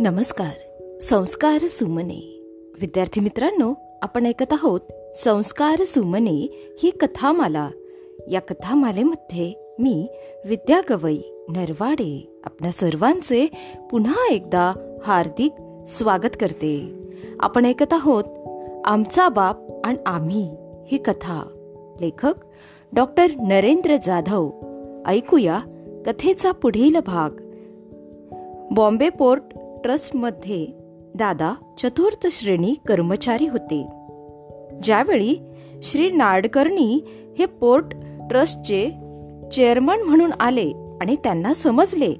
नमस्कार. संस्कार सुमने. विद्यार्थी मित्रांनो आपण ऐकत आहोत संस्कार सुमने ही कथामाला. या कथामालेमध्ये मी विद्या गवई नरवाडे आपल्या सर्वांचे पुन्हा एकदा हार्दिक स्वागत करते. आपण ऐकत आहोत आमचा बाप आणि आम्ही ही कथा. लेखक डॉक्टर नरेंद्र जाधव. ऐकूया कथेचा पुढील भाग. बॉम्बे पोर्ट ट्रस्टमध्ये दादा चतुर्थ श्रेणी कर्मचारी होते. ज्यावेळी श्री नाडकर्णी हे पोर्ट ट्रस्टचे चेअरमन म्हणून आले आणि त्यांना समजले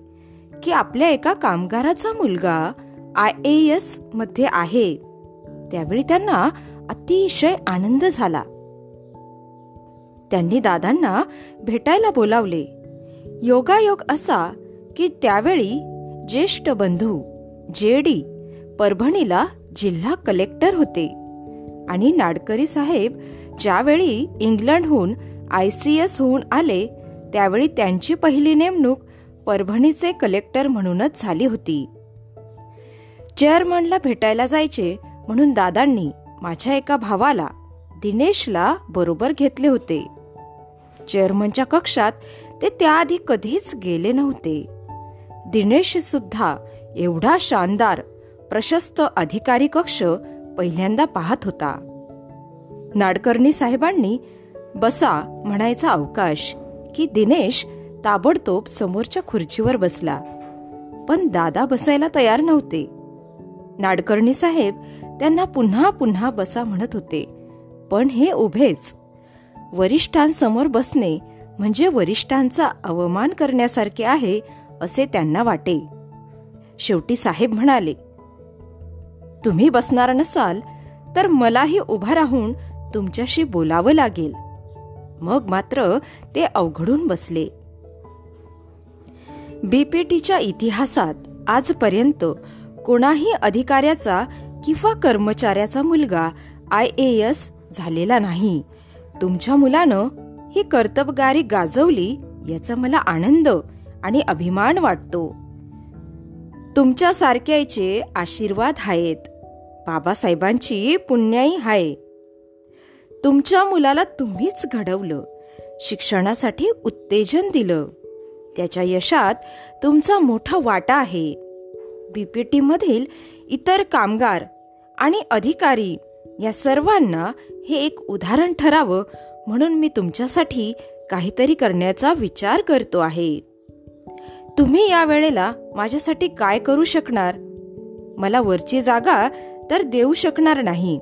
की आपल्या एका कामगाराचा मुलगा आय ए एसमध्ये आहे त्यावेळी त्यांना अतिशय आनंद झाला. त्यांनी दादांना भेटायला बोलावले. योगायोग असा की त्यावेळी ज्येष्ठ बंधू जे डी परभणीला जिल्हा कलेक्टर होते. आणि नाडकरी साहेब ज्यावेळी इंग्लंडहून आय सी एस होऊन आले त्यावेळी त्यांची पहिली नेमणूक परभणीचे कलेक्टर म्हणूनच झाली होती. चेअरमनला भेटायला जायचे म्हणून दादांनी माझ्या एका भावाला दिनेशला बरोबर घेतले होते. चेअरमनच्या कक्षात ते त्याआधी कधीच गेले नव्हते. दिनेश सुद्धा एवढा शानदार प्रशस्त अधिकारी कक्ष पहिल्यांदा पाहत होता. नाडकर्णी साहेबांनी बसा म्हणायचा अवकाश की दिनेश ताबडतोब समोरच्या खुर्चीवर बसला. पण दादा बसायला तयार नव्हते. नाडकर्णी साहेब त्यांना पुन्हा पुन्हा बसा म्हणत होते. पण हे उभेच. वरिष्ठांसमोर बसणे म्हणजे वरिष्ठांचा अवमान करण्यासारखे आहे असे त्यांना वाटे. शेवटी साहेब म्हणाले तुम्ही बसणार नसाल तर मलाही उभा राहून तुमच्याशी बोलावं लागेल. मग मात्र ते अवघडून बसले. बीपीटीच्या इतिहासात आजपर्यंत कोणाही अधिकाऱ्याचा किंवा कर्मचाऱ्याचा मुलगा आय ए एस झालेला नाही. तुमच्या मुलानं ही कर्तबगारी गाजवली याचा मला आनंद. आणि अभिमान वाटतो. तुमच्या सारख्याचे आशीर्वाद आहेत. बाबासाहेबांची पुण्याई आहे तुमच्या मुलाला तुम्हीच घडवलं. शिक्षणासाठी उत्तेजन दिलं. त्याच्या यशात तुमचा मोठा वाटा आहे. बी पी टीमधील इतर कामगार आणि अधिकारी या सर्वांना हे एक उदाहरण ठरावं म्हणून मी तुमच्यासाठी काहीतरी करण्याचा विचार करतो आहे. तुम्ही या वेळेला माझ्यासाठी काय करू शकणार? मला वरची जागा तर देऊ शकणार नाही.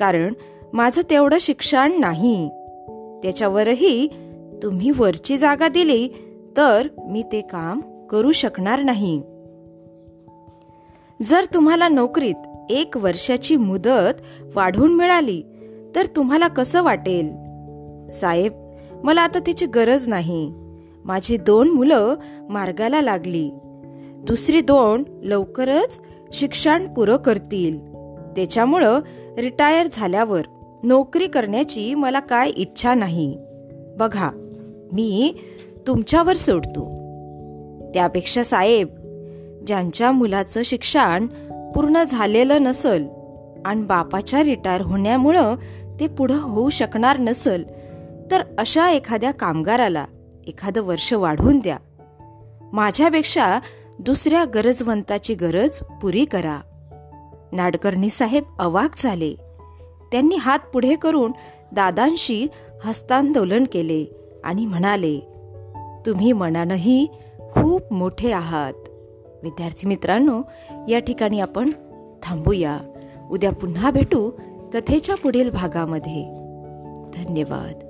कारण माझं तेवढं शिक्षण नाही. त्याच्यावरही तुम्ही वरची जागा दिली तर मी ते काम करू शकणार नाही. जर तुम्हाला नोकरीत एक वर्षाची मुदत वाढवून मिळाली तर तुम्हाला कसं वाटेल? साहेब मला आता तिची गरज नाही. माझी दोन मुलं मार्गाला लागली. दुसरी दोन लवकरच शिक्षण पुरं करतील. त्याच्यामुळं रिटायर झाल्यावर नोकरी करण्याची मला काय इच्छा नाही. बघा मी तुमच्यावर सोडतो. त्यापेक्षा साहेब ज्यांच्या मुलाचं शिक्षण पूर्ण झालेलं नसल आणि बापाच्या रिटायर होण्यामुळं ते पुढं होऊ शकणार नसल तर अशा एखाद्या कामगाराला एखादं वर्ष वाढवून द्या. माझ्यापेक्षा दुसऱ्या गरजवंताची गरज पुरी करा. नाडकर्णी साहेब अवाक झाले. त्यांनी हात पुढे करून दादांशी हस्तांदोलन केले आणि म्हणाले तुम्ही मनानंही खूप मोठे आहात. विद्यार्थी मित्रांनो या ठिकाणी आपण थांबूया. उद्या पुन्हा भेटू कथेच्या पुढील भागामध्ये. धन्यवाद.